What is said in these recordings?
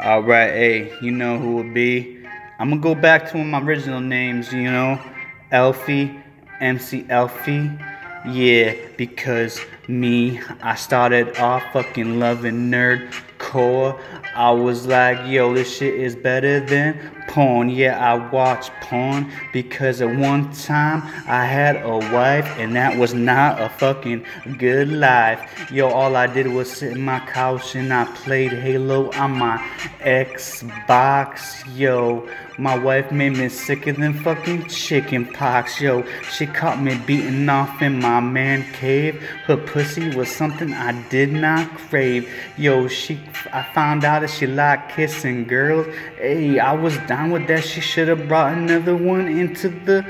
Alright, hey, you know who it be. I'm gonna go back to my original names, you know. Elfie, MC Elfie. Yeah, because me, I started off fucking loving nerd core. I was like, yo, this shit is better than porn. Yeah, I watch porn because at one time I had a wife and that was not a fucking good life. Yo, all I did was sit in my couch and I played Halo on my Xbox. Yo, my wife made me sicker than fucking chicken pox. Yo, she caught me beating off in my man cave. Her pussy was something I did not crave. Yo, she, I found out that she liked kissing girls. Hey, I was down with that. She should have brought another one into the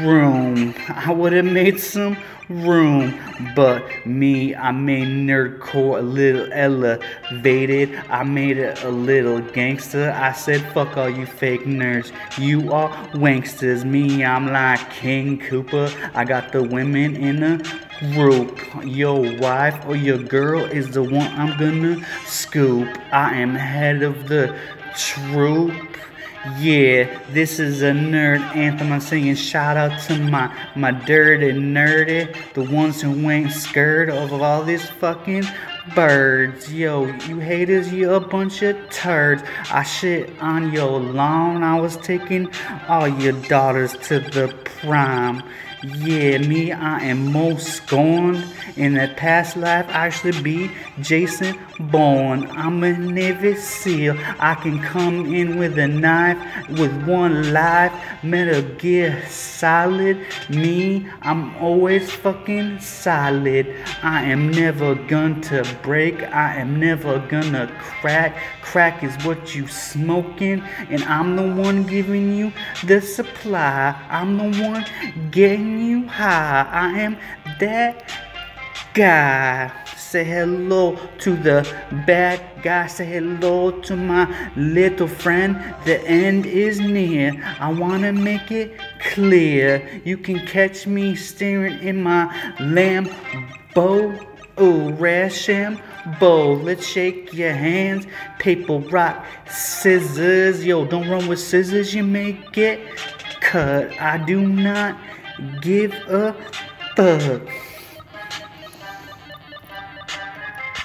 room. I would have made some room. But me, I made nerdcore a little elevated. I made it a little gangster. I said, fuck all you fake nerds. You are wanksters. Me, I'm like King Koopa. I got the women in a group. Your wife or your girl is the one I'm gonna scoop. I am head of the troop. Yeah, this is a nerd anthem. I'm singing shout out to my my dirty nerdy, the ones who ain't scared of all these fucking birds. Yo, you haters, you a bunch of turds. I shit on your lawn. I was taking all your daughters to the prime. Yeah, me, I am most scorned. In that past life, I should be Jason Bourne. I'm a Navy SEAL. I can come in with a knife with one life. Metal Gear Solid. Me, I'm always fucking solid. I am never going to break. I am never gonna crack. Crack is what you smoking, and I'm the one giving you the supply. I'm the one getting you high. I am that guy. Say hello to the bad guy. Say hello to my little friend. The end is near. I wanna make it clear. You can catch me staring in my Lambo. Oh, Rashambo. Let's shake your hands. Paper, rock, scissors. Yo, don't run with scissors. You may get cut. I do not give a fuck.